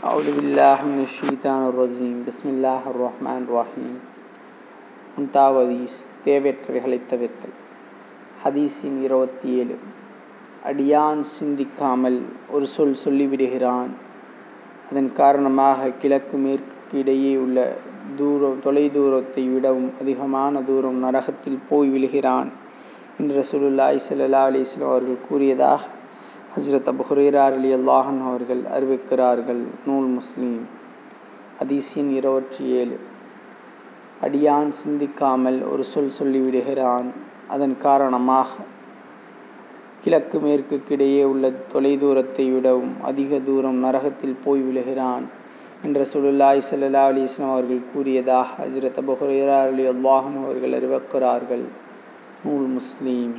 أعوذ بالله من الشيطان الرجيم بسم الله الرحمن الرحيم முன்தாவது தேவையற்றவைகளை தவிர்த்தல் ஹதீஸின் இருபத்தி ஏழு அடியான் சிந்திக்காமல் ஒரு சொல் சொல்லிவிடுகிறான் அதன் காரணமாக கிழக்கு மேற்கு இடையே உள்ள தூரம் தொலை தூரத்தை விடவும் அதிகமான தூரம் நரகத்தில் போய் விழுகிறான் என்று ரசூலுல்லாஹி ஸல்லல்லாஹு அலைஹி வஸல்லம் அவர்கள் கூறியதாக ஹஜ்ரத் அபு அலி அல்லாஹன் அவர்கள் அறிவிக்கிறார்கள் நூல் முஸ்லீம் அதிசியின் இருபத்தி ஏழு. அடியான் சிந்திக்காமல் ஒரு சொல் சொல்லிவிடுகிறான். அதன் காரணமாக கிழக்கு மேற்குக்கிடையே உள்ள தொலை தூரத்தை விடவும் அதிக தூரம் நரகத்தில் போய் விழுகிறான் என்ற சுலுல்லாய் சல்லா அலிஸ்லாம் அவர்கள் கூறியதாக ஹஜ்ரத் அபு ஹுரைரா அலி அல்லாஹன் அவர்கள் அறிவிக்கிறார்கள். நூல் முஸ்லீம்.